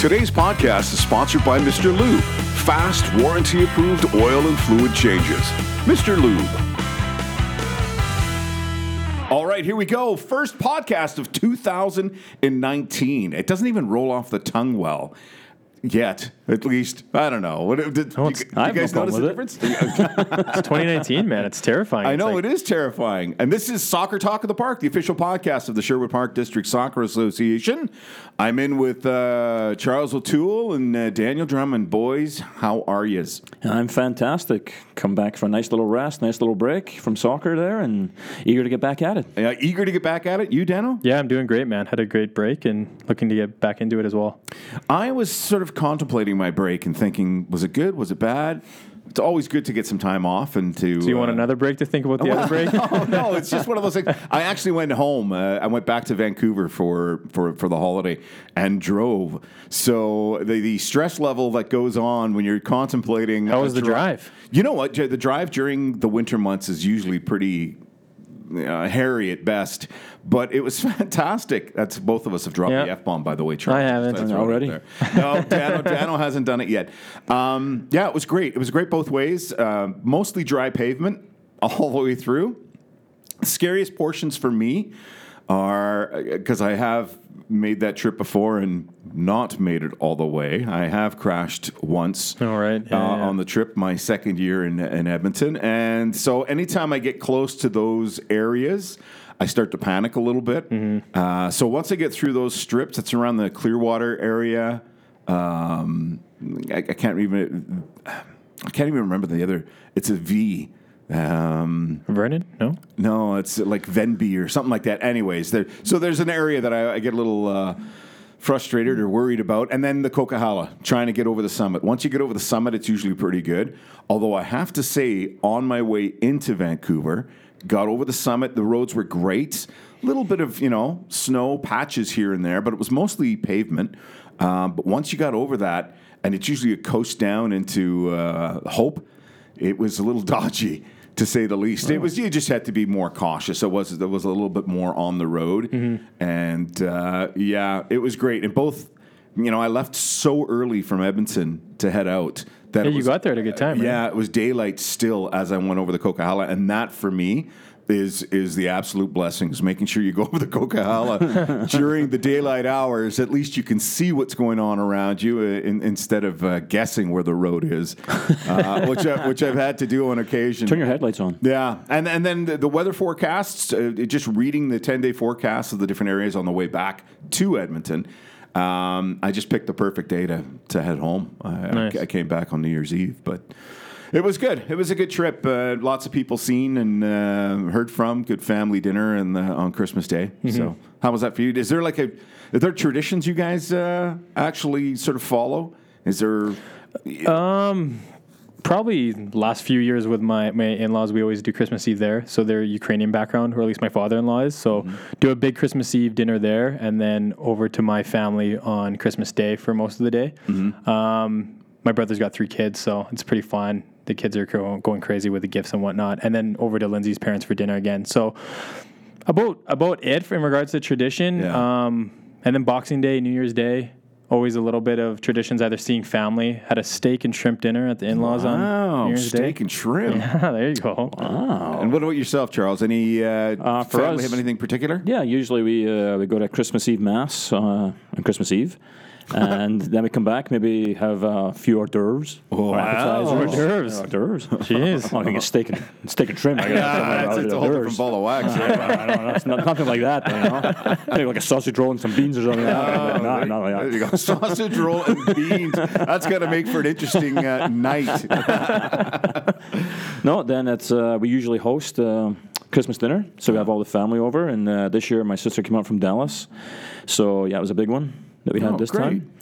Today's podcast is sponsored by Mr. Lube, fast, warranty approved oil and fluid changes. Mr. Lube. All right, here we go. First podcast of 2019. It doesn't even roll off the tongue well. Yet, at least, I don't know. What did, Oh, you, it's- you I have no guys notice the it. difference? It's 2019, man. It's terrifying. I know like- it is terrifying. And this is Soccer Talk of the Park, the official podcast of the Sherwood Park District Soccer Association. I'm in with uh, Charles O'Toole and uh, Daniel Drummond. Boys, how are yous? I'm fantastic. Come back for a nice little rest, nice little break from soccer there, and eager to get back at it. Uh, eager to get back at it? You, Dano? Yeah, I'm doing great, man. Had a great break and looking to get back into it as well. I was sort of contemplating my break and thinking, was it good? Was it bad? It's always good to get some time off and to. Do you want uh, another break to think about the other break? oh no, it's just one of those things. I actually went home. Uh, I went back to Vancouver for, for, for the holiday and drove. So the, the stress level that goes on when you're contemplating. How was the dri- drive? You know what? The drive during the winter months is usually pretty uh, hairy at best, but it was fantastic. That's both of us have dropped Yeah. the f bomb, by the way. Charles. I haven't. Just throw it out Already? there. No, Dano, Dano hasn't done it yet. Um, yeah, it was great. It was great both ways. Uh, mostly dry pavement all the way through. The scariest portions for me are because I have made that trip before and not made it all the way. I have crashed once All right. Yeah, uh, yeah. on the trip, my second year in, in Edmonton. And so anytime I get close to those areas, I start to panic a little bit. Mm-hmm. Uh, so once I get through those strips, it's around the Clearwater area. Um, I, I can't even. I can't even remember the other. It's a V. Um, Vernon? No? no, it's like Venby or something like that. Anyways, there. So there's an area that I, I get a little uh, frustrated or worried about, and then the Coquihalla, trying to get over the summit. Once you get over the summit, it's usually pretty good. Although I have to say, on my way into Vancouver, got over the summit. The roads were great. A little bit of you know snow patches here and there, but it was mostly pavement. Um, but once you got over that, and it's usually a coast down into uh, Hope, it was a little dodgy to say the least. It was you just had to be more cautious. It was there was a little bit more on the road, Mm-hmm. and uh, yeah, it was great. And both, you know, I left so early from Edmonton to head out that Yeah, it you got there at a good time, right? Yeah, it was daylight still as I went over the Coquihalla, and that for me. Is is the absolute blessings making sure you go over the Coquihalla during the daylight hours. At least you can see what's going on around you uh, in, instead of uh, guessing where the road is, uh, which I, which I've had to do on occasion. Turn your headlights on. Yeah, and and then the, the weather forecasts, uh, just reading the ten day forecasts of the different areas on the way back to Edmonton. Um, I just picked the perfect day to, to head home. I, I- Nice. I came back on New Year's Eve, but it was good. It was a good trip. Uh, lots of people seen and uh, heard from. Good family dinner and uh, on Christmas Day. So how was that for you? Is there like a are there traditions you guys uh, actually sort of follow? Is there? Probably last few years with my, my in laws, we always do Christmas Eve there. So they're Ukrainian background, or at least my father in law is. So do a big Christmas Eve dinner there, and then over to my family on Christmas Day for most of the day. Um, my brother's got three kids, so it's pretty fun. The kids are going crazy with the gifts and whatnot, and then over to Lindsay's parents for dinner again. So about about it in regards to tradition. Yeah. Um, and then Boxing Day, New Year's Day, always a little bit of traditions. Either seeing family, had a steak and shrimp dinner at the in-laws on Wow, New Year's steak Day. and shrimp. Yeah, there you go. Wow. And what about yourself, Charles? Any uh, for family us- have anything particular? Yeah, usually we uh, we go to Christmas Eve mass uh, on Christmas Eve, and then we come back, maybe have a few hors d'oeuvres. or Wow. appetizers. Hors d'oeuvres. Hors d'oeuvres. Jeez. Oh, I think it's steak and steak and shrimp. I guess. Ah, it's, it's a whole different ball of wax. I don't know. It's not, nothing like that. You know, maybe like a sausage roll and some beans or something. Oh, no, not like there you go. Sausage roll and beans. That's going to make for an interesting uh, night. No, then it's uh, we usually host uh, Christmas dinner, so we have all the family over. And uh, this year, my sister came out from Dallas, so yeah, it was a big one that we had Oh, this great. time.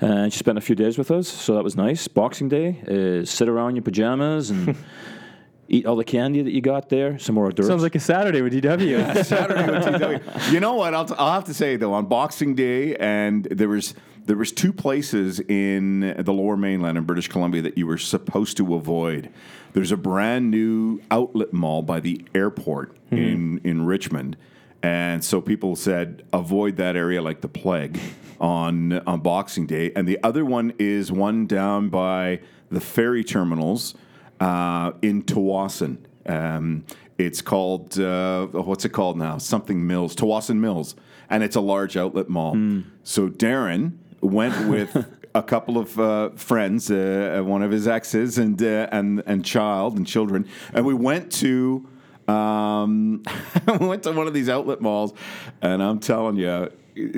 And she spent a few days with us, so that was nice. Boxing Day is sit around in your pajamas and eat all the candy that you got there. Some more hors. Sounds like a Saturday with DW. Saturday with TW. You know what? I'll, I'll have to say though, on Boxing Day, and there was there was two places in the Lower Mainland in British Columbia that you were supposed to avoid. There's a brand new outlet mall by the airport hmm. in in Richmond, and so people said avoid that area like the plague. on on Boxing Day, and the other one is one down by the ferry terminals uh, in Tsawwassen. Um, it's called uh, what's it called now? Something Mills, Tsawwassen Mills, and it's a large outlet mall. So Darren went with a couple of uh, friends, uh, one of his exes, and uh, and and child and children, and we went to um, we went to one of these outlet malls, and I'm telling you.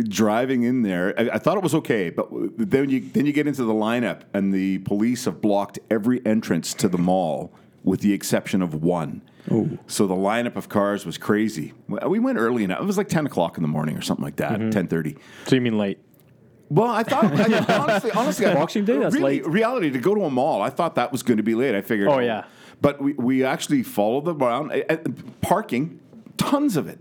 Driving in there, I, I thought it was okay, but then you then you get into the lineup, and the police have blocked every entrance to the mall, with the exception of one. So the lineup of cars was crazy. We went early enough; it was like ten o'clock in the morning or something like that, ten thirty. So you mean late? Well, I thought I, honestly, honestly, I- Boxing Day? That's really, late. Reality to go to a mall, I thought that was going to be late. I figured. Oh, yeah. But we, we actually followed the round uh, uh, parking, tons of it.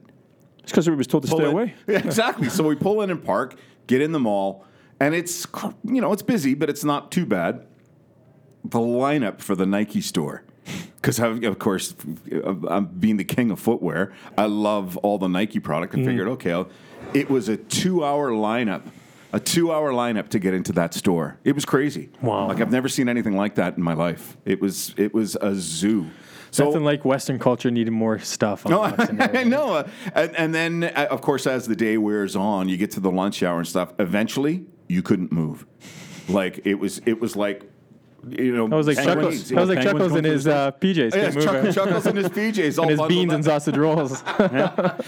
It's because everybody was told to stay in- away. Yeah, exactly. so we pull in and park, get in the mall, and it's you know it's busy, but it's not too bad. The lineup for the Nike store. Because of course, I'm being the king of footwear. I love all the Nike product. Mm. I figured, okay, I'll, it was a two-hour lineup, a two-hour lineup to get into that store. It was crazy. Wow. Like I've never seen anything like that in my life. It was it was a zoo. So Nothing like Western culture needed more stuff. On no, I know. Uh, And, and then, uh, of course, as the day wears on, you get to the lunch hour and stuff. Eventually, you couldn't move. Like it was, it was like, you know, That was like penguins. Chuckles. That was like Penguins Chuckles in his uh, PJs. Yeah, Couldn't move Chuck. Chuckles in his PJs, all and his beans up. and sausage rolls.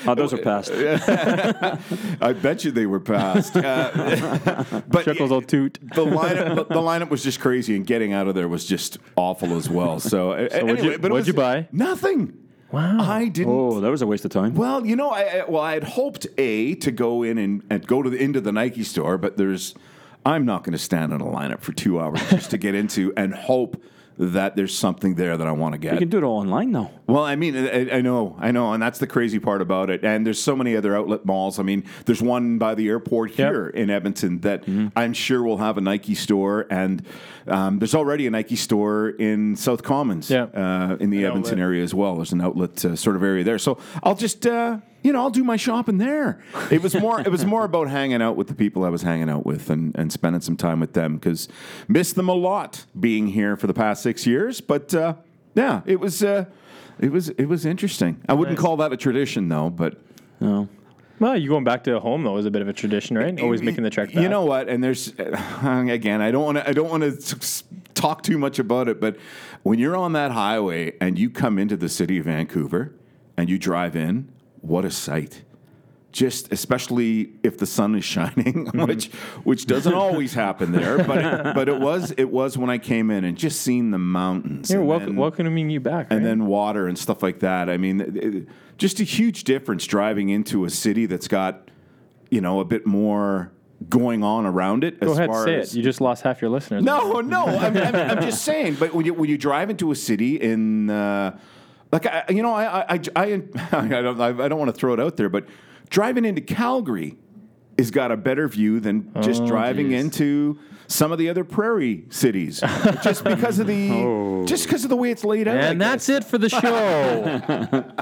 Oh, those are past. I bet you they were passed. Uh, but Chuckles all toot. the lineup, the, the lineup was just crazy, and getting out of there was just awful as well. So, what'd anyway, you- but what'd you buy? Nothing. Wow. I didn't. Oh, that was a waste of time. Well, you know, I, I well, I had hoped a to go in and, and go to the into the Nike store, but there's I'm not going to stand in a lineup for two hours just to get into and hope that there's something there that I want to get. You can do it all online now. Well, I mean, I, I know, I know, and that's the crazy part about it. And there's so many other outlet malls. I mean, there's one by the airport Yep. here in Edmonton that I'm sure will have a Nike store, and um, there's already a Nike store in South Commons, Yeah. uh, in the An Edmonton outlet. area as well. There's an outlet uh, sort of area there, so I'll just. Uh, you know, I'll do my shopping there. It was more. it was more about hanging out with the people I was hanging out with and, and spending some time with them because missed them a lot being here for the past six years. But uh, yeah, it was. Uh, it was. It was interesting. I wouldn't Nice. call that a tradition though, but No. Well, you going back to home though is a bit of a tradition, right? Always making the trek back. You know what? And there's uh, again, I don't want to. I don't want to talk too much about it, but when you're on that highway and you come into the city of Vancouver and you drive in, what a sight! Just especially if the sun is shining, which which doesn't always happen there, but it, but it was it was when I came in and just seeing the mountains. And welcome, then- welcoming you back. and right? then water and stuff like that. I mean, it- just a huge difference driving into a city that's got, you know, a bit more going on around it. go as ahead, far say as, it. You just lost half your listeners. no, no, I'm, I'm, I'm just saying. But when you when you drive into a city in, uh, like I, you know, I I, I, I, I don't I don't want to throw it out there, but driving into Calgary has got a better view than just Oh, driving geez. into some of the other prairie cities, just because of the oh. just because of the way it's laid out. And that's it for the show.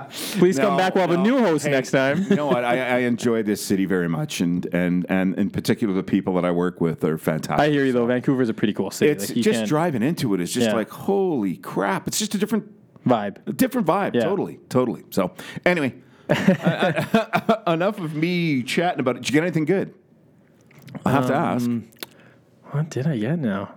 Please come No, back. We'll have a new host Hey, next time. You know what? I, I enjoy this city very much, and and and in particular, the people that I work with are fantastic. I hear you though. Vancouver's a pretty cool city. It's Like, just can't- driving into it is just Yeah. like holy crap! It's just a different vibe. a different vibe. Yeah. Totally, totally. So anyway, enough of me chatting about it. Did you get anything good? I have to um, ask. What did I get now?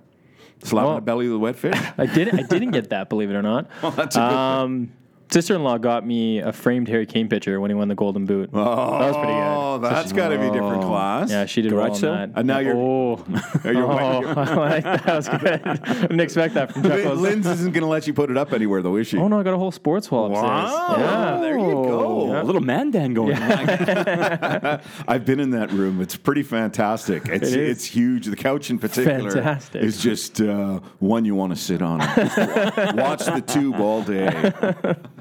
Slap on well- the belly of the wet fish. I didn't. I didn't get that. Believe it or not. Well, that's a good um, thing. Um, sister-in-law got me a framed Harry Kane picture when he won the Golden Boot. Oh, that was pretty good. that's got to be different class. Yeah, she did Garage well on sale? that. And now you're- Oh, Are you- oh I like that. That was good. I didn't expect that from Lin- Chuckles. Lynn's isn't going to let you put it up anywhere, though, is she? Oh no, I got a whole sports wall upstairs. Wow. Yeah. There you go. A little man dan going on. I've been in that room. It's pretty fantastic. It's It is. it's huge. The couch in particular Fantastic. is just uh, one you want to sit on. and just wa- watch the tube all day.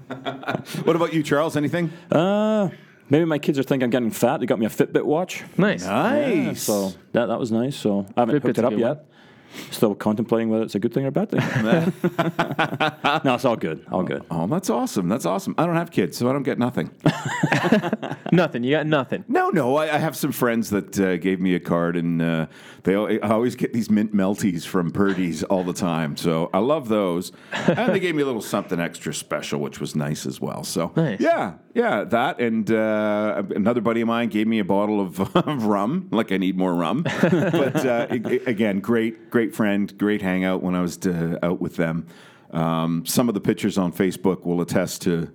what about you, Charles? Anything? Uh, maybe my kids are thinking I'm getting fat. They got me a Fitbit watch. Nice. Nice. So that that was nice. So I haven't Fitbit's hooked it up yet. one. Still contemplating whether it's a good thing or a bad thing. no, it's all good. All good. Oh, that's awesome. That's awesome. I don't have kids, so I don't get nothing. Nothing. You got nothing. No, no. I, I have some friends that uh, gave me a card, and uh, they al- I always get these mint melties from Purdy's all the time. So I love those. and they gave me a little something extra special, which was nice as well. So Nice. yeah, yeah, that and uh, another buddy of mine gave me a bottle of, of rum. Like I need more rum. but uh, a- a- again, great, great friend, great hangout when I was uh, out with them. Um, some of the pictures on Facebook will attest to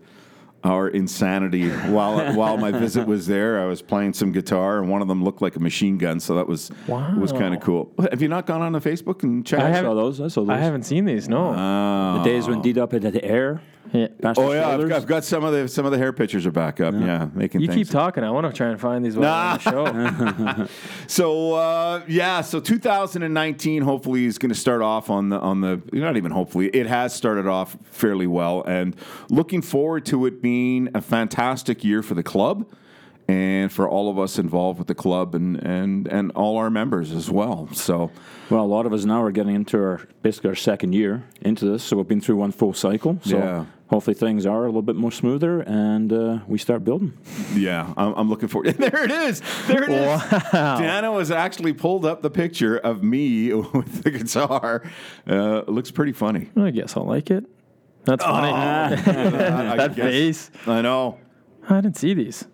our insanity while while my visit was there. I was playing some guitar, and one of them looked like a machine gun, so that was was kind of cool. Have you not gone on to Facebook and checked? I I saw those. I saw those. I haven't seen these. No. Uh, the days when D Up had the air. Yeah. past Oh yeah, I've, shoulders. I've got some of the some of the hair pictures are back up. Yeah, making you things. keep talking. I want to try and find these while on the show. So uh, yeah, so 2019 hopefully is going to start off on the on the not even hopefully it has started off fairly well, and looking forward to it being a fantastic year for the club. And for all of us involved with the club and, and, and all our members as well. So, Well, a lot of us now are getting into our basically our second year into this, so we've been through one full cycle. So Yeah. hopefully things are a little bit more smoother, and uh, we start building. yeah, I'm, I'm looking forward. there it is. There it is. Wow. Dano has actually pulled up the picture of me with the guitar. Uh, looks pretty funny. I guess I'll like it. That's funny. I that guess- face. I know. I didn't see these.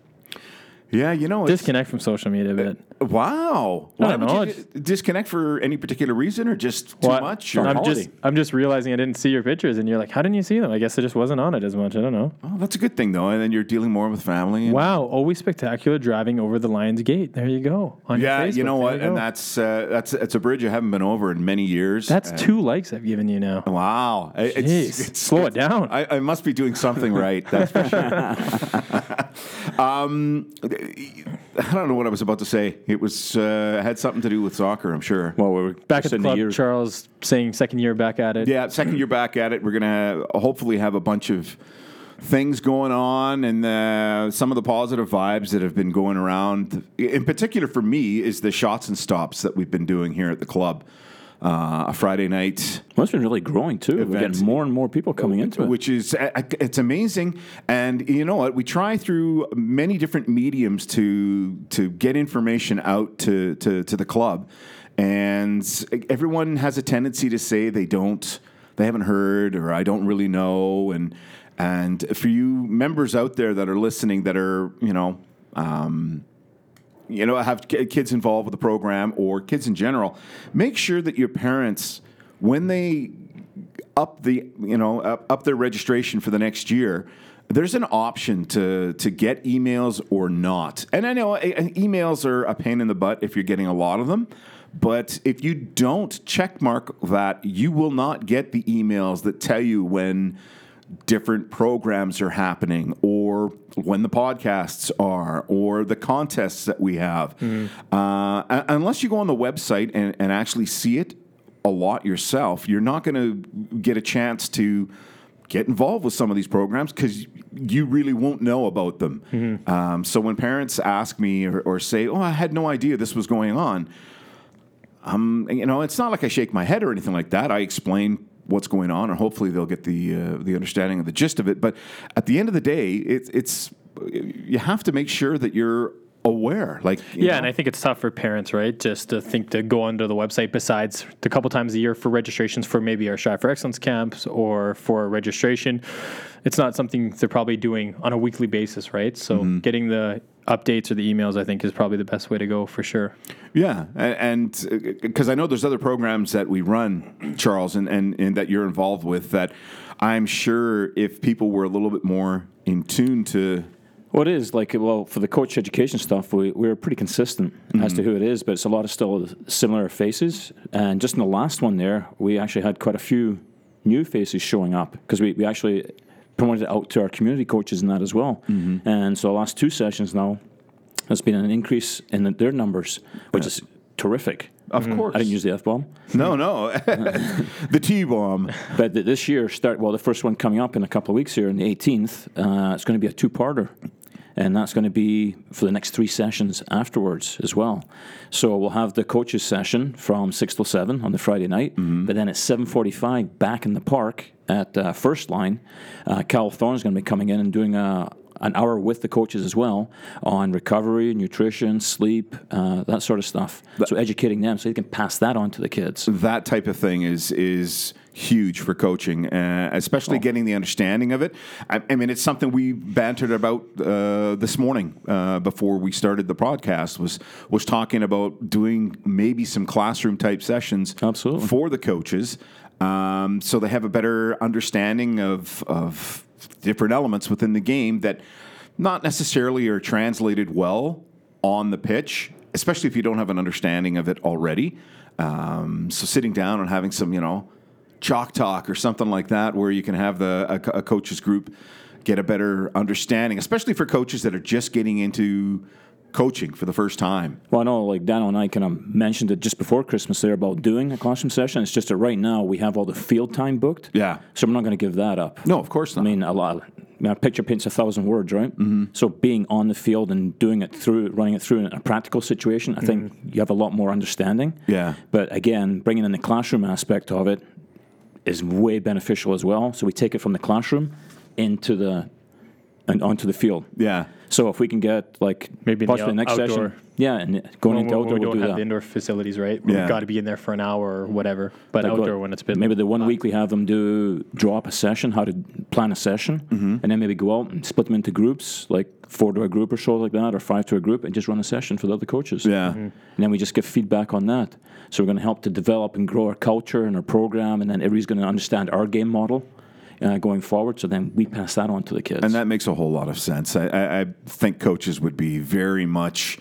Yeah, you know, Disconnect from social media a bit. Wow. Why would know, you disconnect for any particular reason or just too Well, much? I'm just I'm just realizing I didn't see your pictures, and you're like, how didn't you see them? I guess I just wasn't on it as much. I don't know. Oh, that's a good thing though. And then you're dealing more with family. And, Wow, always spectacular driving over the Lions Gate. There you go. On your Yeah, you know what? you And that's uh, that's it's a bridge I haven't been over in many years. that's two likes I've given you now. Wow. I- It's, Jeez, it's- slow it down. I, I must be doing something right. That's for sure. um, I don't know what I was about to say. It was uh, had something to do with soccer. I'm sure. Well, we're Back at the in club, year. Charles saying second year back at it. Yeah, second year back at it. We're gonna hopefully have a bunch of things going on, and uh, some of the positive vibes that have been going around. In particular, for me, is the shots and stops that we've been doing here at the club. Uh, a Friday night, Well, it's been really growing too. We're Events. getting more and more people coming into it. which is uh, it's amazing. And you know what? We try through many different mediums to to get information out to to, to the club, and everyone has a tendency to say they don't, they haven't heard, or I don't really know. And and for you members out there that are listening, that are you know. Um, you know, have kids involved with the program or kids in general, make sure that your parents, when they up the you know up, up their registration for the next year there's an option to to get emails or not. And i know emails are a pain in the butt if you're getting a lot of them but if you don't check mark that you will not get the emails that tell you when different programs are happening or when the podcasts are or the contests that we have. Uh, unless you go on the website and, and actually see it a lot yourself you're not going to get a chance to get involved with some of these programs because you really won't know about them. Um, so when parents ask me or, or say oh i had no idea this was going on um, you know, it's not like I shake my head or anything like that. I explain what's going on, and hopefully they'll get the uh, the understanding of the gist of it. But at the end of the day, it's it's you have to make sure that you're aware. Like Yeah, know, and I think it's tough for parents, right? Just to think to go onto the website besides a couple times a year for registrations for maybe our Shy for Excellence camps or for registration. It's not something they're probably doing on a weekly basis, right? So Mm-hmm. getting the updates or the emails, I think, is probably the best way to go for sure. Yeah, and uh, because I know there's other programs that we run, Charles, and, and, and that you're involved with that I'm sure if people were a little bit more in tune to. Well, it is like well for the coach education stuff. We we're pretty consistent as to mm-hmm. who it is, but it's a lot of still similar faces. And just in the last one there, we actually had quite a few new faces showing up because we, we actually promoted it out to our community coaches and that as well. Mm-hmm. And so the last two sessions now, there's been an increase in the, their numbers, which is terrific. Of mm. course. I didn't use the f bomb. No, no. the T bomb. But this year, start well, the first one coming up in a couple of weeks here, on the 18th, uh, it's going to be a two-parter, and that's going to be for the next three sessions afterwards as well. So we'll have the coaches session from six till seven on the Friday night, mm-hmm. but then at seven forty-five back in the park at uh, First Line, uh, Cal Thorne is going to be coming in and doing a an hour with the coaches as well on recovery, nutrition, sleep, uh, that sort of stuff. so educating them so they can pass that on to the kids. that type of thing is is huge for coaching, uh, especially getting the understanding of it. I, I mean, it's something we bantered about uh, this morning uh, before we started the podcast. Was was talking about doing maybe some classroom type sessions, Absolutely. for the coaches, um, so they have a better understanding of of different elements within the game that not necessarily are translated well on the pitch, especially if you don't have an understanding of it already. Um, so sitting down and having some, you know, chalk talk or something like that, where you can have the a, a coaches group get a better understanding, especially for coaches that are just getting into coaching for the first time. Well, I know, like Daniel and I kind of mentioned it just before Christmas there about doing a classroom session. It's just that right now we have all the field time booked. Yeah. So we're not going to give that up. No, of course not. I mean, a lot. I mean, a picture paints a thousand words, right? Mm-hmm. So being on the field and doing it through, running it through in a practical situation, I think you have a lot more understanding. Yeah. But again, bringing in the classroom aspect of it is way beneficial as well. So we take it from the classroom into the and onto the field. yeah. So if we can get like Maybe in the possibly next outdoor. session, yeah, and going When, into outdoor, we we'll don't have that. the indoor facilities, right? Yeah. We've got to be in there for an hour or whatever. But Like, outdoor what- when it's been maybe the one week we have them do draw up a session, how to plan a session, Mm-hmm. and then maybe go out and split them into groups, like four to a group or so like that, or five to a group, and just run a session for the other coaches. Yeah. Mm-hmm. and then we just give feedback on that. So we're going to help to develop and grow our culture and our program, and then everybody's going to understand our game model. Uh, going forward, so then we pass that on to the kids. And that makes a whole lot of sense. I, I, I think coaches would be very much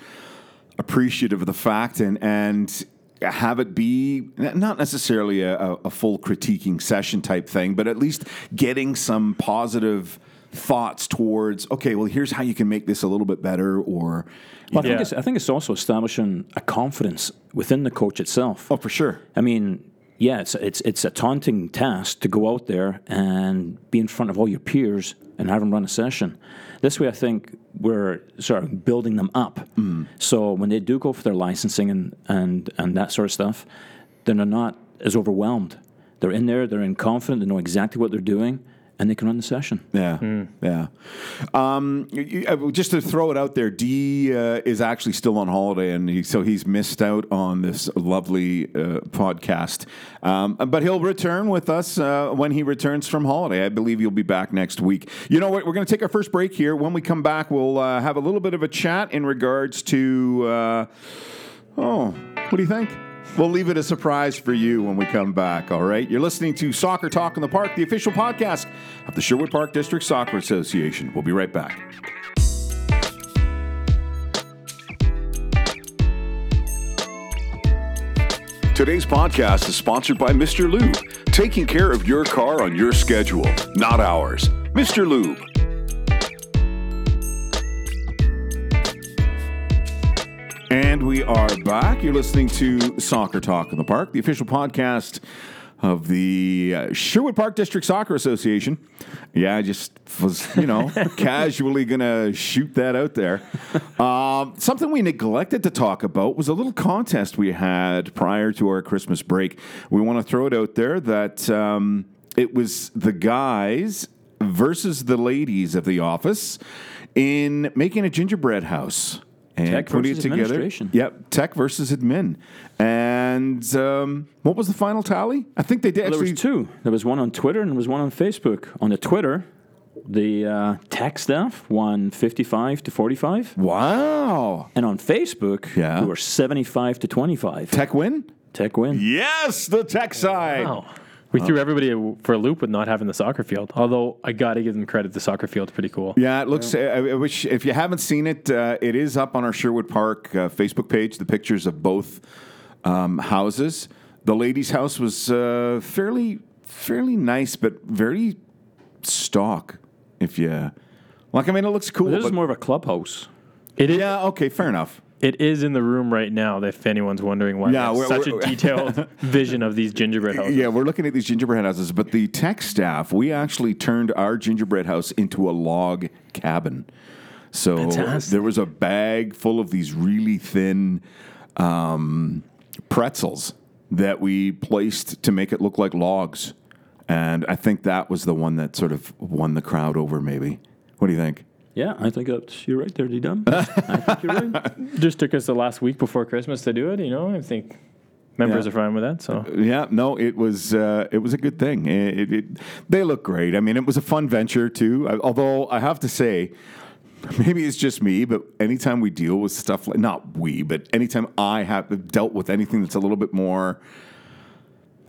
appreciative of the fact and and have it be not necessarily a, a, a full critiquing session type thing, but at least getting some positive thoughts towards okay, well, here's how you can make this a little bit better, or Well, I, think Yeah. it's, I think it's also establishing a confidence within the coach itself. oh, for sure, I mean, yeah, it's it's it's a taunting task to go out there and be in front of all your peers and have them run a session. This way, I think we're sort of building them up. Mm. So when they do go for their licensing and, and, and that sort of stuff, then they're not as overwhelmed. They're in there, they're in confident, they know exactly what they're doing, and they can run the session. Yeah, yeah. Um, you- you- uh, just to throw it out there, D uh, is actually still on holiday, and he, so he's missed out on this lovely uh, podcast. Um, but he'll return with us uh, when he returns from holiday. I believe he'll be back next week. You know what? We're going to take our first break here. When we come back, we'll uh, have a little bit of a chat in regards to. Uh, oh, what do you think? We'll leave it a surprise for you when we come back, all right? You're listening to Soccer Talk in the Park, the official podcast of the Sherwood Park District Soccer Association. We'll be right back. Today's podcast is sponsored by Mr. Lube, taking care of your car on your schedule, not ours. Mr. Lube. And we are back. You're listening to Soccer Talk in the Park, the official podcast of the uh, Sherwood Park District Soccer Association. Yeah, I just was, you know, casually going to shoot that out there. Um, something we neglected to talk about was a little contest we had prior to our Christmas break. We want to throw it out there that um, it was the guys versus the ladies of the office in making a gingerbread house and Tech putting it versus together. Yep, tech versus admin. And um, what was the final tally? I think they did Well, there actually. was two. There was one on Twitter and there was one on Facebook. On the Twitter, the uh, tech staff won 55 to 45. Wow, And on Facebook, Yeah. we were 75 to 25. tech win. Tech win. Yes, the tech side. Wow. We threw everybody for a loop with not having the soccer field. Although I got to give them credit, the soccer field's pretty cool. Yeah, it looks. I I wish if you haven't seen it, uh, it is up on our Sherwood Park uh, Facebook page. The pictures of both um, houses. The ladies' house was uh, fairly fairly nice, but very stock. If you like, I mean, it looks cool. This is but- more of a clubhouse. It is. yeah, okay, fair enough. It is in the room right now. If anyone's wondering why, Yeah, we're- such we're- a detailed vision of these gingerbread houses. Yeah, we're looking at these gingerbread houses, but the tech staff, we actually turned our gingerbread house into a log cabin. So Fantastic. there was a bag full of these really thin um, pretzels that we placed to make it look like logs. And I think that was the one that sort of won the crowd over, maybe. What do you think? Yeah, I think that's, you're right there, D Dub. I think you're right. Just took us the last week before Christmas to do it. You know, I think members Yeah. are fine with that. So Yeah, no, it was uh, it was a good thing. It, it, it- they look great. I mean, it was a fun venture too. I- Although I have to say, maybe it's just me, but anytime we deal with stuff like not we, but anytime I have dealt with anything that's a little bit more.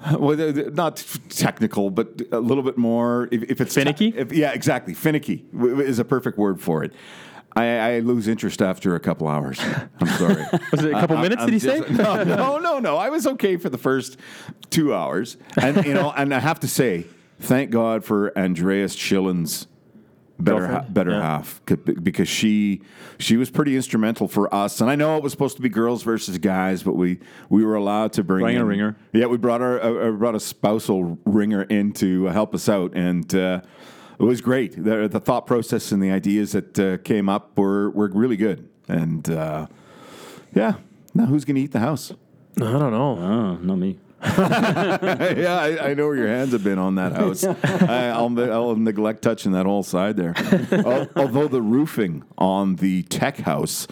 Well, not technical, but a little bit more. If, if it's Finicky? if, yeah, exactly. Finicky is a perfect word for it. I, I lose interest after a couple hours. I'm sorry. was it a couple I- minutes? I'm did he just- say? No, no, no, no. I was okay for the first two hours, and you know, and I have to say, thank God for Andreas Schilling's better ha- better Yeah. half because she she was pretty instrumental for us. And I know it was supposed to be girls versus guys, but we we were allowed to bring Bring a ringer. Yeah, we brought our uh, uh, brought a spousal ringer in to help us out, and. Uh, it was great. The, the thought process and the ideas that uh, came up were, were really good. And uh, yeah, now who's going to eat the house? I don't know. Oh, not me. yeah, I, I know where your hands have been on that house. I, I'll, I'll neglect touching that whole side there. Although the roofing on the tech house,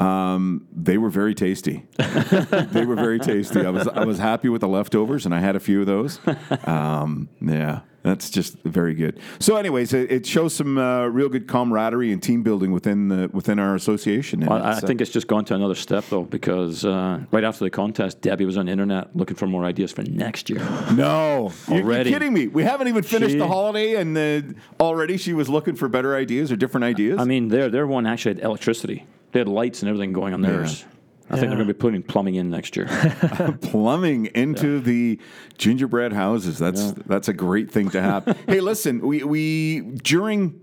um, they were very tasty. they were very tasty. I was I was happy with the leftovers, and I had a few of those. Um, yeah. That's just very good. So, anyways, it, it shows some uh, real good camaraderie and team building within the within our association. Well, I uh, think it's just gone to another step though, because uh, right after the contest, Debbie was on the internet looking for more ideas for next year. No, You're- you're, kidding me. We haven't even finished She- the holiday, and uh, already she was looking for better ideas or different ideas. I mean, their their one actually had electricity. They had lights and everything going on theirs. I think Yeah. they're going to be putting plumbing in next year. plumbing into the gingerbread houses. That's that's a great thing to have. hey, listen, we we during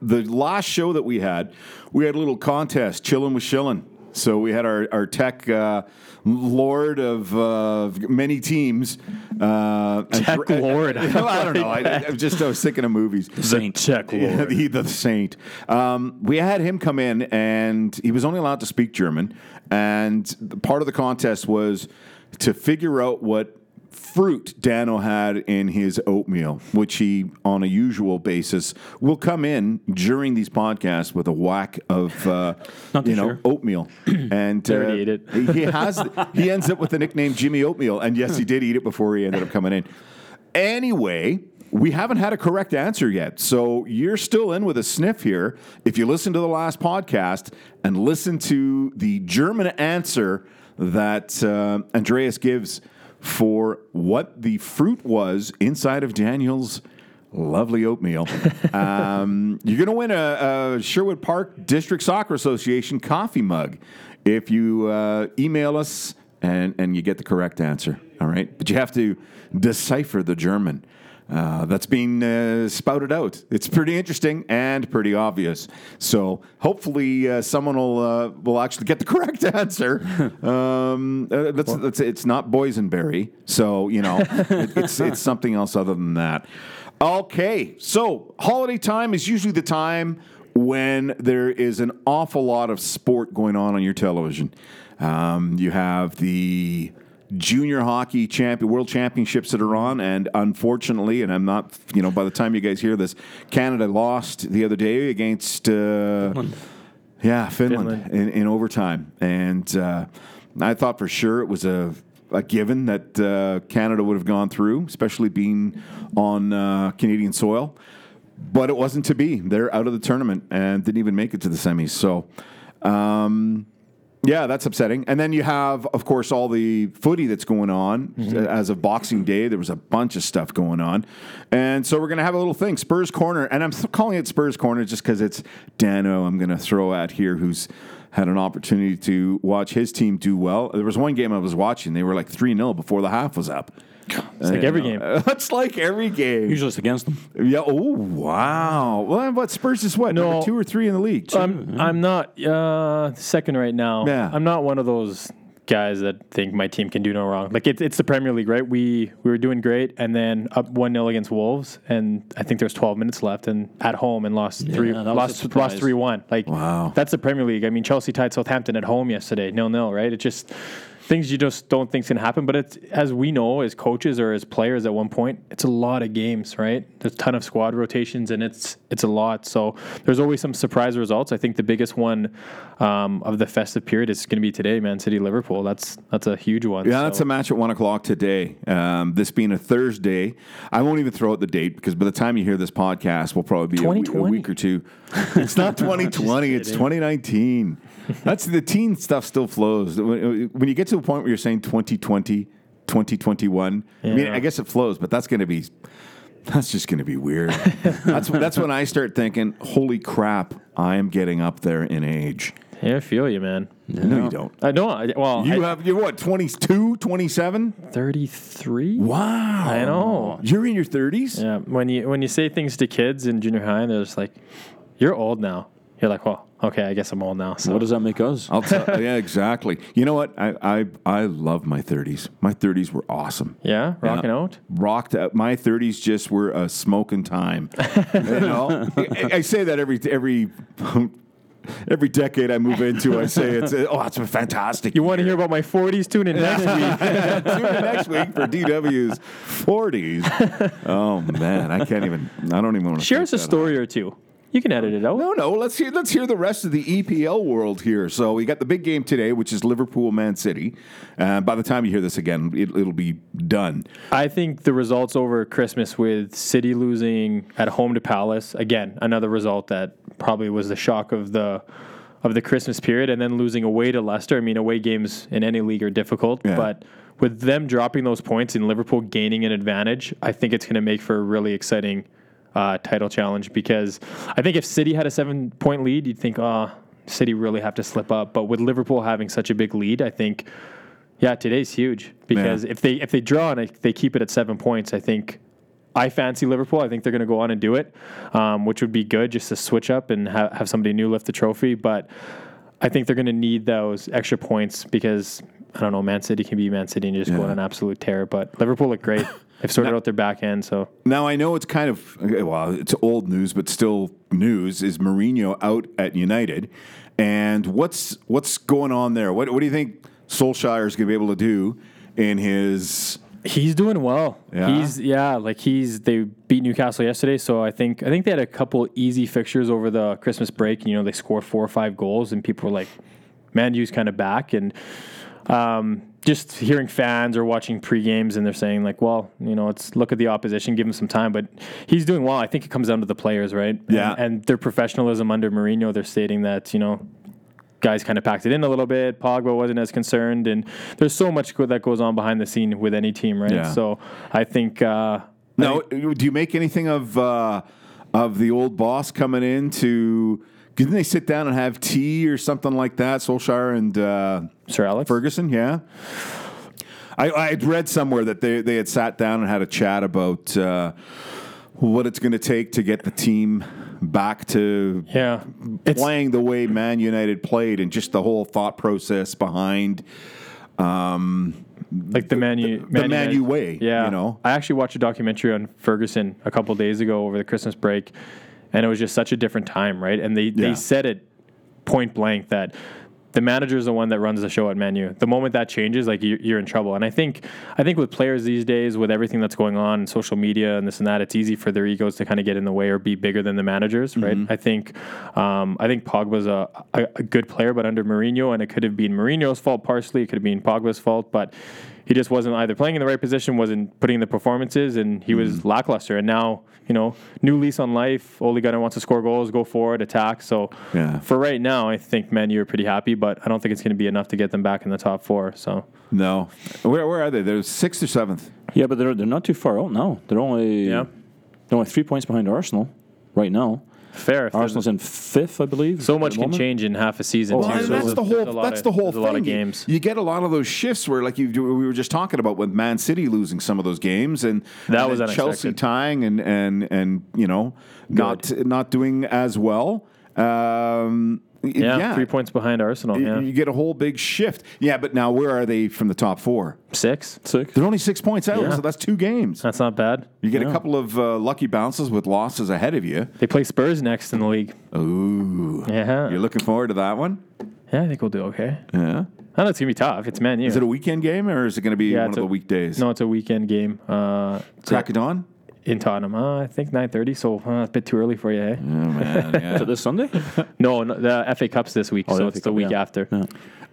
the last show that we had, we had a little contest, chilling with Schilling. So we had our our tech uh, lord of uh, many teams. Uh, Tech lord. I don't know. I, I'm just I was thinking of movies. Saint. Check Yeah, Lord. the, the saint. Um, we had him come in, and he was only allowed to speak German. And part of the contest was to figure out what fruit Dano had in his oatmeal, which he, on a usual basis, will come in during these podcasts with a whack of, uh, you know, sure. oatmeal. And uh, ate it. he has. He ends up with the nickname Jimmy Oatmeal, and yes, he did eat it before he ended up coming in. Anyway, we haven't had a correct answer yet. So you're still in with a sniff here. If you listen to the last podcast and listen to the German answer that uh, Andreas gives for what the fruit was inside of Daniel's lovely oatmeal, um, you're going to win a, a Sherwood Park District Soccer Association coffee mug if you uh, email us and, and you get the correct answer. All right. But you have to decipher the German. Uh, that's being uh, spouted out. It's pretty interesting and pretty obvious. So hopefully uh, someone will uh, will actually get the correct answer. Um, uh, that's, that's it's not boysenberry, so you know it, it's it's something else other than that. Okay, so holiday time is usually the time when there is an awful lot of sport going on on your television. Um, you have the junior hockey champion world championships that are on and unfortunately and i'm not you know by the time you guys hear this canada lost the other day against uh, yeah finland, Finland. In, in overtime. And uh, i thought for sure it was a, a given that uh, canada would have gone through especially being on uh, canadian soil. But it wasn't to be. They're out of the tournament and didn't even make it to the semis. So um, yeah, that's upsetting. And then you have, of course, all the footy that's going on. Mm-hmm. As of Boxing Day, there was a bunch of stuff going on. And so we're going to have a little thing, Spurs Corner. And I'm calling it Spurs Corner just because it's Dano I'm going to throw at here who's had an opportunity to watch his team do well. There was one game I was watching. They were like 3 0 before the half was up. It's like every game. It's like every game. Usually it's against them. Yeah. Oh, wow. Well, what Spurs is what? No. Number two or three in the league? I'm I'm not uh, second right now. Yeah. I'm not one of those guys that think my team can do no wrong. Like it's it's the Premier League, right? We we were doing great, and then up one 0 against Wolves, and I think there's 12 minutes left, and at home and lost three that was a lost lost three one. Like Wow. that's the Premier League. I mean, Chelsea tied Southampton at home yesterday, nil nil, right? It just things you just don't think's gonna happen. But it's as we know as coaches or as players at one point, it's a lot of games, right? There's a ton of squad rotations, and it's it's a lot. So there's always some surprise results. I think the biggest one um, of the festive period is going to be today, Man City Liverpool. That's that's a huge one. Yeah, that's a match at one o'clock today. Um, this being a Thursday, I won't even throw out the date because by the time you hear this podcast, we'll probably be a, week- a week or two. It's not 2020; it's 2019. That's the teen stuff still flows. When when you get to a point where you're saying 2020, 2021, I mean, I guess it flows, but that's going to be. That's just going to be weird. that's that's when I start thinking, "Holy crap! I am getting up there in age." Yeah, I feel you, man. No, you don't. I know. I- Well, You I, have you're what 22, 27? 33. Wow. I know. You're in your 30s? Yeah, when you when you say things to kids in junior high, and they're just like, "You're old now." You're like, "Well, okay, I guess I'm old now." So What does that make us? I'll tell yeah, exactly. You know what? I, I I love my 30s. My 30s were awesome. yeah, rocking Yeah. out. Rocked out. My 30s just were a smoking time. you know? I, I say that every every every decade I move into. I say it's oh, it's fantastic. You want to hear about my 40s? Tune in next week. Tune in next week for DW's 40s. Oh man, I can't even. I don't even want to Share us a story or two. You can edit it out. No, no. Let's hear. Let's hear the rest of the EPL world here. So we got the big game today, which is Liverpool Man City. Uh, by the time you hear this again, it, it'll be done. I think the results over Christmas with City losing at home to Palace again, another result that probably was the shock of the of the Christmas period, and then losing away to Leicester. I mean, away games in any league are difficult, Yeah. but with them dropping those points and Liverpool gaining an advantage, I think it's going to make for a really exciting uh, title challenge. Because I think if City had a seven point lead, you'd think, oh, City really have to slip up. But with Liverpool having such a big lead, I think. Yeah, today's huge because if they if they draw and they keep it at seven points, I think I fancy Liverpool. I think they're going to go on and do it, um, which would be good just to switch up and ha- have somebody new lift the trophy. But I think they're going to need those extra points because I don't know, Man City can be Man City and just go on an absolute tear. But Liverpool look great. They've sorted out their back end, so Now I know it's kind of well, it's old news, but still news. Is Mourinho out at United, and what's what's going on there? What what do you think Solskjaer is going to be able to do in his? He's doing well. Yeah? He's yeah, like he's they beat Newcastle yesterday, so I think I think they had a couple easy fixtures over the Christmas break. And, you know, they scored four or five goals, and people were like, "Man, U's kind of back." And um, just hearing fans or watching pre games, and they're saying like, "Well, you know, let's look at the opposition, give him some time." But he's doing well. I think it comes down to the players, right? Yeah. and, and their professionalism under Mourinho. They're stating that you know guys kind of packed it in a little bit. Pogba wasn't as concerned, and there's so much go- that goes on behind the scene with any team, right? Yeah. So I think uh, Now, do you make anything of uh, of the old boss coming in to? Didn't they sit down and have tea or something like that? Solskjaer and uh, Sir Alex. Ferguson, yeah. I I read somewhere that they they had sat down and had a chat about uh, what it's going to take to get the team back to yeah, it's playing the way Man United played and just the whole thought process behind Um, like the Man U, the Man U way, Yeah, you know? I actually watched a documentary on Ferguson a couple days ago over the Christmas break, and it was just such a different time, right? And they Yeah. they said it point blank that. The manager is the one that runs the show at Man U. The moment that changes, like you, you're in trouble. And I think, I think with players these days, with everything that's going on, social media and this and that, it's easy for their egos to kind of get in the way or be bigger than the managers, right? Mm-hmm. I think, um, I think Pogba's a, a, a good player, but under Mourinho, and it could have been Mourinho's fault partially, it could have been Pogba's fault, but he just wasn't either playing in the right position, wasn't putting in the performances, and he Mm-hmm. was lackluster. And now, you know, new lease on life. Ole Gunnar wants to score goals, go forward, attack. So Yeah. for right now, I think Man U are pretty happy, but I don't think it's going to be enough to get them back in the top four. So no. Where where are they? They're sixth or seventh. Yeah, but they're they're not too far out now. They're only Yeah. they're only three points behind Arsenal right now. Fair. If Arsenal's in fifth, I believe. so much can moment. change in half a season. Well, too. And So that's there's the whole. there's a lot That's of- the whole there's thing. A lot of You- games. You, get a lot of those shifts where, like you, we were just talking about with Man City losing some of those games, and That and was Chelsea tying and and and you know not not doing as well. Um, Yeah, three points behind Arsenal. You- Yeah, You get a whole big shift. Yeah, but now where are they from the top four? six. Six. They're only six points out, Yeah. so that's two games. That's not bad. You get a couple of uh, lucky bounces with losses ahead of you. They play Spurs next in the league. Ooh. Yeah, You're looking forward to that one? yeah, I think we'll do okay. Yeah. I know it's gonna be tough. It's Man U. Is it a weekend game or is it going to be Yeah, one of it's the a- weekdays? no, it's a weekend game. Uh, Crack of dawn? In Tottenham. Uh, I think 9:30. So uh, a bit too early for you, eh? Oh, man. Is Yeah. it this Sunday? No, no, the FA Cup's this week, Oh, so the it's FA the week yeah. after.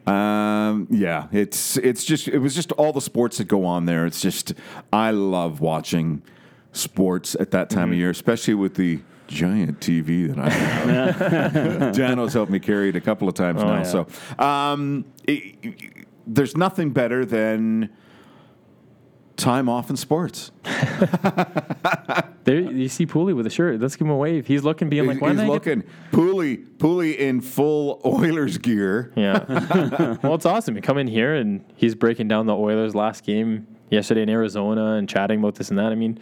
Um, yeah, it's it's just it was just all the sports that go on there. It's just I love watching sports at that time of year, especially with the giant TV that I have. Dano's helped me carry it a couple of times now. yeah. So um, it- it- there's nothing better than time off in sports. There, you see Pooley with a shirt. Let's give him a wave. He's looking, being like, "Why He's looking Pooley Pooley in full Oilers gear. Yeah. well, it's awesome. You come in here and he's breaking down the Oilers' last game yesterday in Arizona and chatting about this and that. I mean,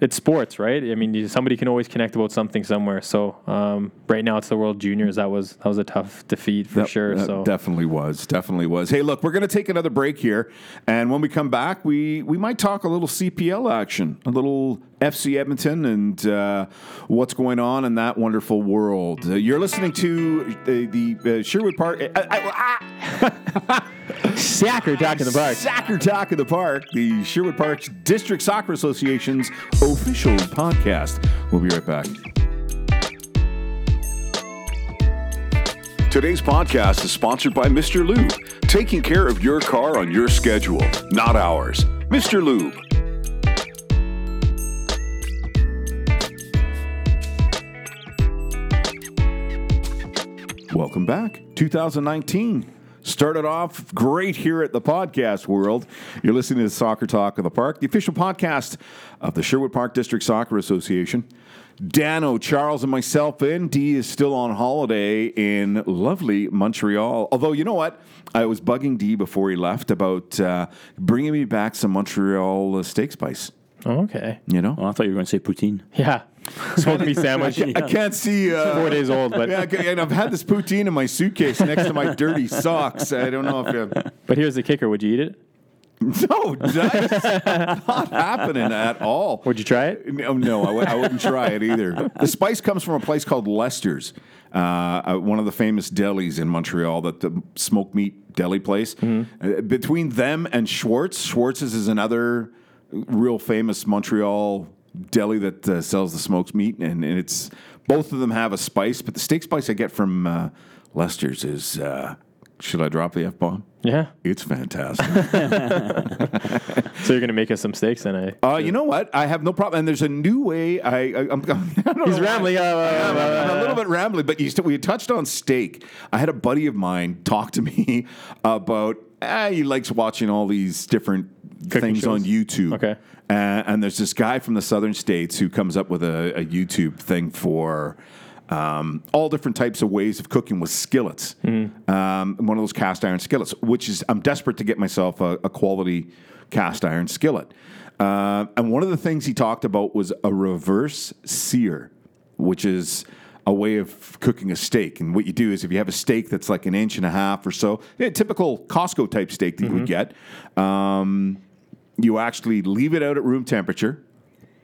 it's sports, right? I mean, you, somebody can always connect about something somewhere. So um, right now it's the World Juniors. That was that was a tough defeat for That- sure. that so definitely was, definitely was. Hey, look, we're going to take another break here, and when we come back, we we might talk a little CPL action, a little FC Edmonton, and uh, what's going on in that wonderful world. Uh, you're listening to the, the uh, Sherwood Park. Uh, ah, Sacker talking the park. Soccer Talk in the Park, the Sherwood Parks District Soccer Association's official podcast. We'll be right back. Today's podcast is sponsored by Mr. Lube, taking care of your car on your schedule, not ours. Mr. Lube. Welcome back. 2019 started off great here at the podcast world. You're listening to Soccer Talk of the Park, the official podcast of the Sherwood Park District Soccer Association. Dano, Charles, and myself in. D is still on holiday in lovely Montreal. Although, you know what? I was bugging D before he left about uh, bringing me back some Montreal uh, steak spice. Oh, okay. You know? Oh, I thought you were going to say poutine. Yeah. Smoked meat sandwich. I can't see. Uh, Four days old, but Yeah, and I've had this poutine in my suitcase next to my dirty socks. I don't know if you but here's the kicker. Would you eat it? No, that's not happening at all. Would you try it? No, no, I w- I wouldn't try it either. The spice comes from a place called Lester's, uh, one of the famous delis in Montreal, that the smoked meat deli place. Uh, between them and Schwartz, Schwartz's is another real famous Montreal deli that uh, sells the smoked meat, and, and it's both of them have a spice, but the steak spice I get from uh, Lester's is. Uh, should I drop the f bomb? Yeah. It's fantastic. So you're gonna make us some steaks then? eh? Uh, you know what? I have no problem. And there's a new way. I, I I'm. I don't He's rambling. I'm, I'm a little bit rambling, but you still, we touched on steak. I had a buddy of mine talk to me about. Ah, he likes watching all these different things shows? on YouTube. Okay. Uh, and there's this guy from the southern states who comes up with a, a YouTube thing for um, all different types of ways of cooking with skillets. Um, one of those cast iron skillets, which is I'm desperate to get myself a, a quality cast iron skillet. Uh, and one of the things he talked about was a reverse sear, which is a way of cooking a steak. And what you do is if you have a steak that's like an inch and a half or so, a typical Costco type steak that you would get, um, you actually leave it out at room temperature,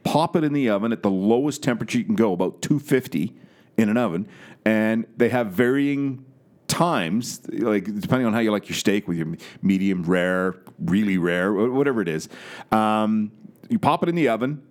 pop it in the oven at the lowest temperature you can go, about 250 in an oven, and they have varying times, like depending on how you like your steak, with your medium, rare, really rare, whatever it is. Um, you pop it in the oven.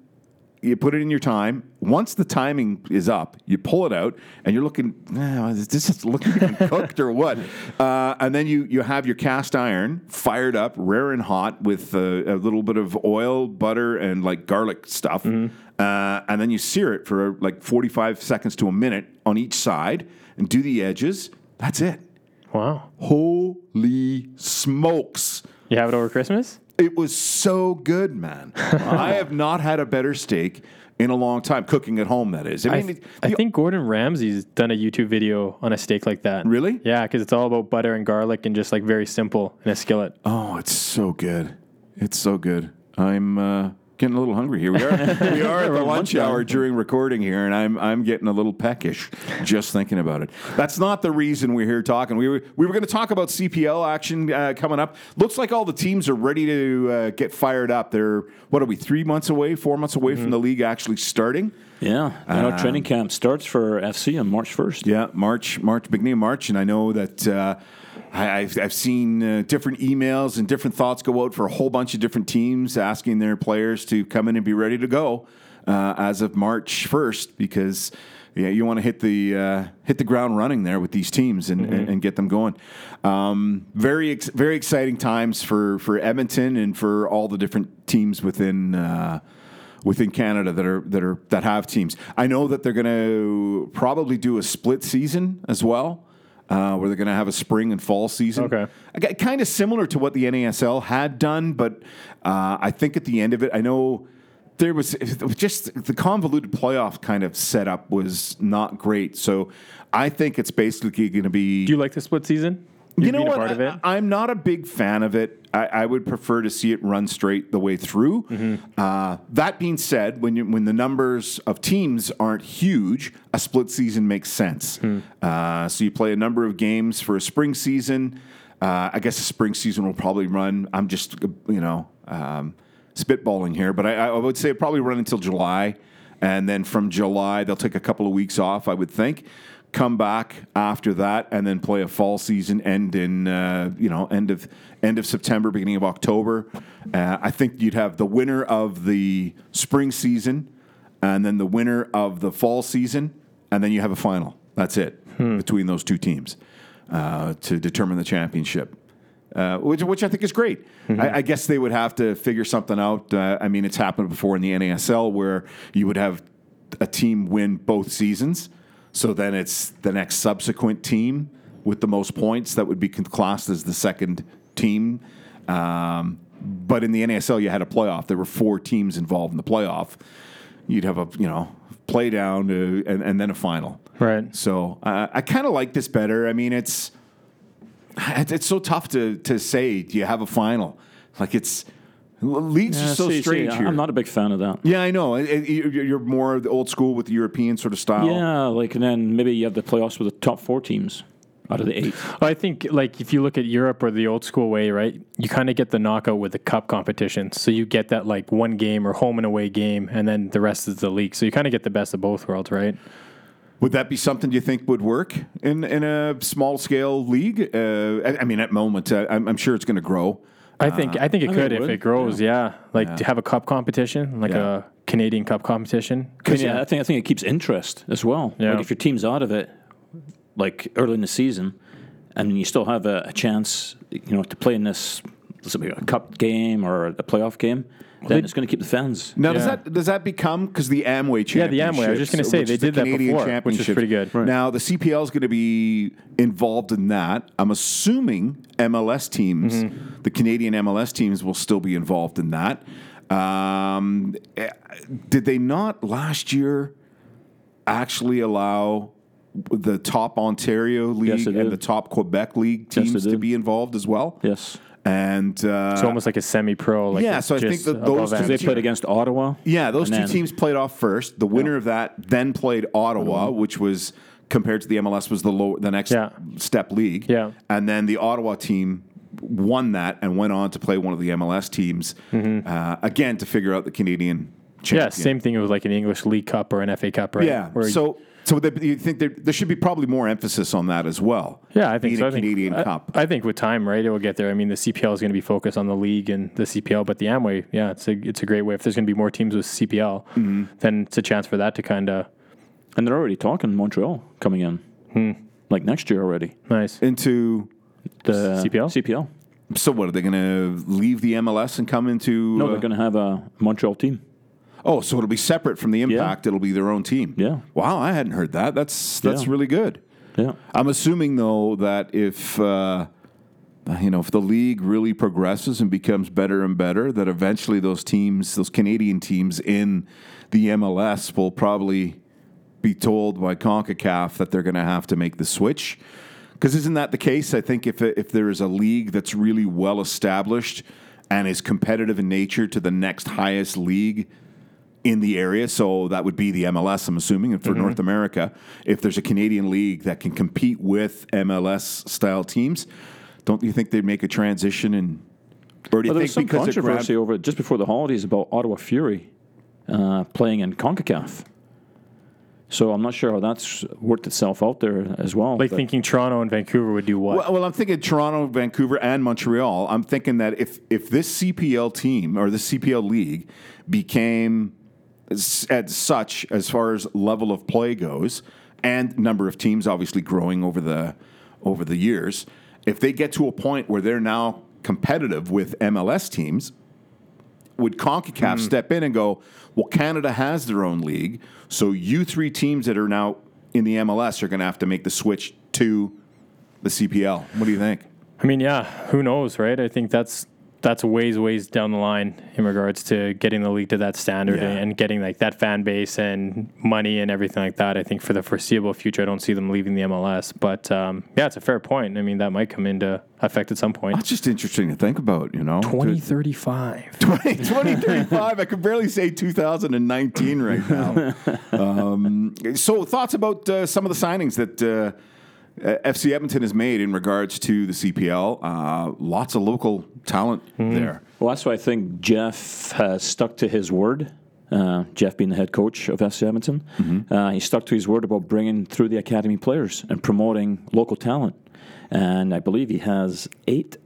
You put it in your time. Once the timing is up, you pull it out, and you're looking. "Ah, is this just looking cooked or what? Uh, and then you you have your cast iron fired up, rare and hot, with uh, a little bit of oil, butter, and like garlic stuff. Uh, and then you sear it for like 45 seconds to a minute on each side, and do the edges. That's it. Wow. Holy smokes! You have it over Christmas? It was so good, man. I have not had a better steak in a long time, cooking at home, that is. I I, th- it- I think Gordon Ramsay's done a YouTube video on a steak like that. Really? Yeah, because it's all about butter and garlic and just like very simple in a skillet. oh, it's so good. It's so good. I'm uh, getting a little hungry here. We are we are at the lunch hour during recording here, and I'm I'm getting a little peckish just thinking about it. That's not the reason we're here talking. We were we were going to talk about CPL action uh, coming up. Looks like all the teams are ready to uh, get fired up. They're what are we three months away, four months away from the league actually starting. Yeah, I know training camp starts for FC on March 1st. Yeah, March, March, beginning of March, and I know that uh, I, I've, I've seen uh, different emails and different thoughts go out for a whole bunch of different teams asking their players to come in and be ready to go uh, as of March first because. Yeah, you want to hit the uh, hit the ground running there with these teams and, and, and get them going. Um, very ex- very exciting times for, for Edmonton and for all the different teams within uh, within Canada that are that are that have teams. I know that they're going to probably do a split season as well, uh, where they're going to have a spring and fall season. Okay. kind of similar to what the NASL had done, but uh, I think at the end of it, I know. There was just the convoluted playoff kind of setup was not great. So I think it's basically going to be. Do you like the split season? You You've know what? Part of it? I, am not a big fan of it. I, I would prefer to see it run straight the way through. Mm-hmm. Uh, that being said, when you, when the numbers of teams aren't huge, a split season makes sense. Hmm. Uh, so you play a number of games for a spring season. Uh, I guess a spring season will probably run. I'm just you know um, spitballing here, but I, I would say it probably run until July, and then from July they'll take a couple of weeks off. I would think come back after that and then play a fall season end in uh, you know end of end of September beginning of October uh, I think you'd have the winner of the spring season and then the winner of the fall season and then you have a final that's it between those two teams uh, to determine the championship uh, which, which I think is great. I, I guess they would have to figure something out. Uh, I mean, it's happened before in the NASL where you would have a team win both seasons. So then it's the next subsequent team with the most points that would be classed as the second team. Um, but in the NASL, you had a playoff. There were four teams involved in the playoff. You'd have a you know play down uh, and, and then a final. Right. So uh, I kind of like this better. I mean, it's it's it's so tough to to say. Do you have a final? Like it's leagues Yeah, are so see- see, strange here. I'm not a big fan of that. yeah, I know. It- it- you're you're more the old school with the European sort of style. Yeah, like and then maybe you have the playoffs with the top four teams out of the eight. I think like if you look at Europe or the old school way, right? You kind of get the knockout with the cup competition. So you get that like one game or home and away game, and then the rest is the league. So you kind of get the best of both worlds, right? Would that be something you think would work in in a small scale league? Uh, I, I mean, at moment, uh, I'm, I'm sure it's going to grow. I think I think it I think could it if would, it grows. Yeah, like to have a cup competition, like Yeah. a Canadian Cup competition. Mean, yeah, I think I think it keeps interest as well. Yeah. Like if your team's out of it, like early in the season, and you still have a, a chance, you know, to play in this, this will be a cup game or a playoff game, then it's going to keep the fans. Now, does that does that become because the Amway Championship? Yeah, the Amway. I was just gonna say, which they is the did that before, which is pretty good. Right. Now the CPL is going to be involved in that. I'm assuming MLS teams, Mm-hmm. the Canadian MLS teams, will still be involved in that. Um, eh, did they not last year actually allow the top Ontario league Yes, and the top Quebec league Yes, teams to be involved as well? Yes, And uh, It's almost like a semi-pro. Like yeah, so I think that those two they teams- played against Ottawa. yeah, those two then- teams played off first. The winner of that then played Ottawa, which was compared to the MLS was the low, the next Yeah. step league. Yeah. and then the Ottawa team won that and went on to play one of the MLS teams uh, again to figure out the Canadian. Yeah, same thing with like an English League Cup or an FA Cup, right? Yeah. Where- so, so they, you think there, there should be probably more emphasis on that as well? yeah, I think being so. a I think, Canadian I, Cup. I think with time, right, it will get there. I mean, the CPL is going to be focused on the league and the CPL, but the Amway, yeah, it's a it's a great way. If there's going to be more teams with CPL, Mm-hmm. then it's a chance for that to kind of And they're already talking Montreal coming in, Hmm. like next year already. nice. Into The CPL? CPL. so what are they going to leave the MLS and come into? No, uh, they're going to have a Montreal team. Oh, so it'll be separate from the impact. It'll be their own team. Yeah. Wow, I hadn't heard that. That's that's Yeah. really good. Yeah. I'm assuming though that if uh, you know if the league really progresses and becomes better and better, that eventually those teams, those Canadian teams in the MLS, will probably be told by Concacaf that they're going to have to make the switch. Because isn't that the case? I think if if there is a league that's really well established and is competitive in nature to the next highest league in the area. So that would be the MLS, I'm assuming, and for Mm-hmm. North America. If there's a Canadian league that can compete with MLS style teams, don't you think they'd make a transition and or do you Well, there was some think because of Grand- controversy over just before the holidays about Ottawa Fury uh, playing in CONCACAF. So I'm not sure how that's worked itself out there as well. Like thinking Toronto and Vancouver would do what? Well, well, I'm thinking Toronto, Vancouver, and Montreal. I'm thinking that if if this CPL team or the CPL league became s- at such as far as level of play goes, and number of teams obviously growing over the over the years, if they get to a point where they're now competitive with MLS teams, would CONCACAF hmm. step in and go, well, Canada has their own league, so you three teams that are now in the MLS are going to have to make the switch to the CPL. What do you think? I mean, yeah, who knows, right? I think that's that's ways, ways down the line in regards to getting the league to that standard Yeah. and getting like that fan base and money and everything like that. I think for the foreseeable future, I don't see them leaving the MLS. But um, yeah, it's a fair point. I mean, that might come into effect at some point. That's just interesting to think about, you know? 2035. 20, 2035. I could barely say 2019 right now. um, so, thoughts about uh, some of the signings that uh, uh, FC Edmonton has made in regards to the CPL? Uh, lots of local talent there. Well, that's why I think Jeff has stuck to his word. Uh, Jeff being the head coach of FC Edmonton, uh, he stuck to his word about bringing through the academy players and promoting local talent. And I believe he has eight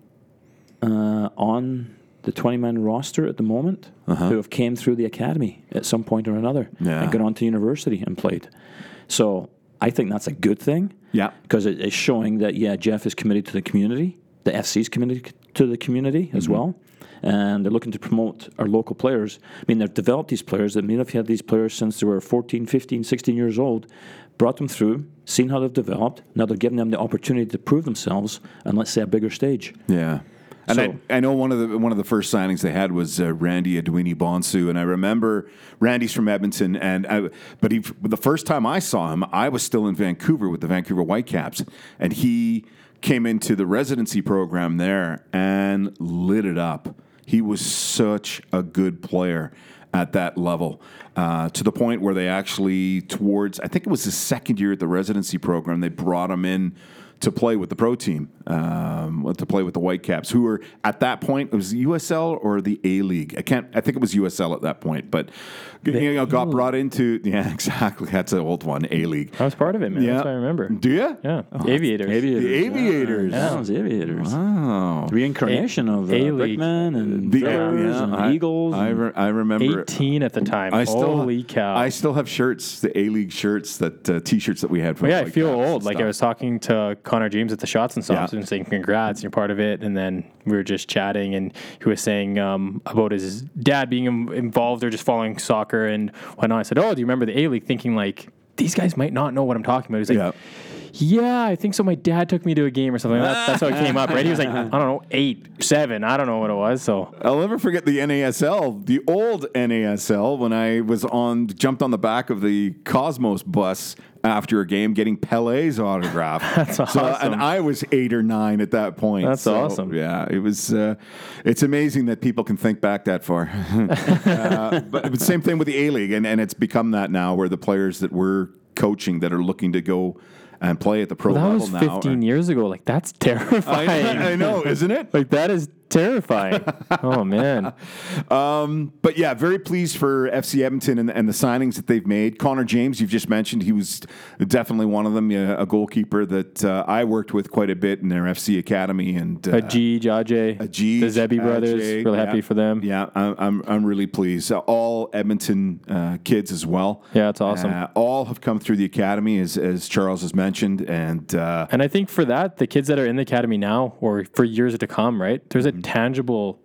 uh, on the 20 man roster at the moment who have came through the academy at some point or another Yeah. and got on to university and played. So I think that's a good thing. Yeah. Because it is showing that, yeah, Jeff is committed to the community, the FC's committed to the community as mm-hmm. well. And they're looking to promote our local players. I mean, they've developed these players. I mean, they've had these players since they were 14, 15, 16 years old, brought them through, seen how they've developed. Now they're giving them the opportunity to prove themselves on, let's say, a bigger stage. Yeah. And So- I, I know one of the one of the first signings they had was uh, Randy Edwini Bonsu, and I remember Randy's from Edmonton, and I, but he the first time I saw him, I was still in Vancouver with the Vancouver Whitecaps, and he came into the residency program there and lit it up. He was such a good player at that level, uh, to the point where they actually towards I think it was his second year at the residency program, they brought him in to play with the pro team, um, to play with the Whitecaps, who were at that point it was USL or the A League. I can't. I think it was USL at that point, but you know, got brought into yeah, exactly. That's an old one, A League. I was part of it, man. That's what I remember. Do you? Yeah, Aviators. Aviators. The Aviators. Yeah, that was the Aviators. Oh. Reincarnation of uh, A-League. Brickman and The, Drillers and I, Eagles. I, re- I remember. 18 at the time. I still, Holy cow. I still have shirts, the A League shirts, that uh, T-shirts that we had. From yeah, I feel old. Like I was talking to Connor James at the Shots and Stops Yeah. And saying, "Congrats, you're part of it." And then we were just chatting, and he was saying um, about his dad being involved or just following soccer and whatnot. I said, "Oh, do you remember the A League?" Thinking like these guys might not know what I'm talking about. He's like, Yeah. "Yeah, I think so. My dad took me to a game or something. That's, that's how it came up, right?" He was like, "I don't know, eight, seven, I don't know what it was." So I'll never forget the NASL, the old NASL, when I was on, jumped on the back of the Cosmos bus after a game getting Pele's autograph. That's awesome. and I was eight or nine at that point. That's So, awesome. Yeah, it was. Uh, it's amazing that people can think back that far. uh, but same thing with the A League, and, and it's become that now, where the players that we're coaching that are looking to go and play at the pro that level was now. 15 years ago. Like that's terrifying. I, I know, isn't it? Like that is terrifying. oh man. But yeah, very pleased for FC Edmonton and, and the signings that they've made. Connor James, you've just mentioned, he was definitely one of them, yeah, a goalkeeper that uh, I worked with quite a bit in their FC academy. And uh, Ajij, Ajay, Ajij, the Zebie brothers. Ajay, really yeah. happy for them. Yeah, I'm, I'm, I'm really pleased. Uh, all Edmonton uh, kids as well. Yeah, it's awesome. Uh, all have come through the academy, as, as Charles has mentioned. And uh, And I think for that, the kids that are in the academy now or for years to come, right? There's a tangible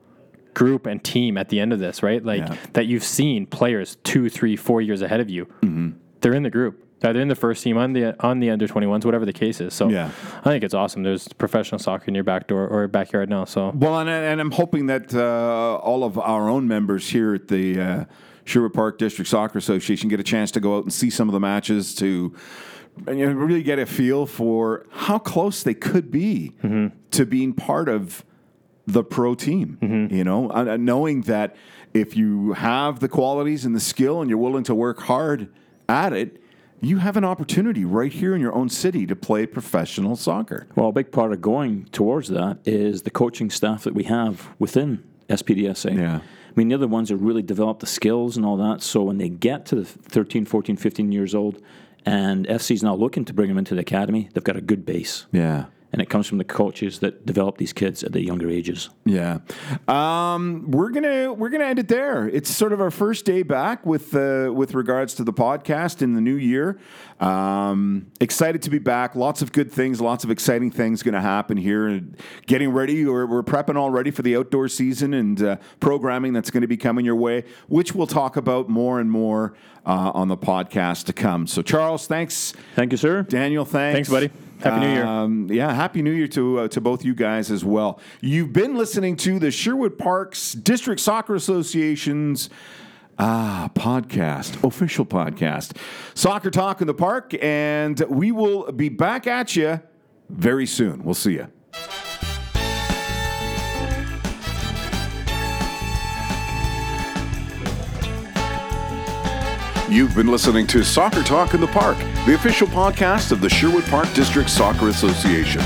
group and team at the end of this, right? Like Yeah. that you've seen players two, three, four years ahead of you. Mm-hmm. They're in the group. They're in the first team on the on the under 21s, whatever the case is. So Yeah. I think it's awesome. There's professional soccer in your back door or backyard now. So Well, and, and I'm hoping that uh, all of our own members here at the uh, Sherwood Park District Soccer Association get a chance to go out and see some of the matches to you know, really get a feel for how close they could be to being part of the pro team. You know, uh, knowing that if you have the qualities and the skill and you're willing to work hard at it, you have an opportunity right here in your own city to play professional soccer. Well, a big part of going towards that is the coaching staff that we have within SPDSA. Yeah. I mean, they're the ones that really develop the skills and all that. So when they get to the 13, 14, 15 years old, and FC's now looking to bring them into the academy, they've got a good base. Yeah. And it comes from the coaches that develop these kids at the younger ages. Yeah, um, we're gonna we're gonna end it there. It's sort of our first day back with uh, with regards to the podcast in the new year. Um, excited to be back. Lots of good things, lots of exciting things going to happen here. Getting ready, we're, we're prepping already for the outdoor season and uh, programming that's going to be coming your way, which we'll talk about more and more uh, on the podcast to come. So, Charles, thanks. Thank you, sir. Daniel, thanks. Thanks, buddy. Happy New Year. Um, yeah, happy New Year to uh, to both you guys as well. You've been listening to the Sherwood Parks District Soccer Association's ah podcast, official podcast, Soccer Talk in the Park, and we will be back at you very soon. We'll see you. You've been listening to Soccer Talk in the Park, the official podcast of the Sherwood Park District Soccer Association.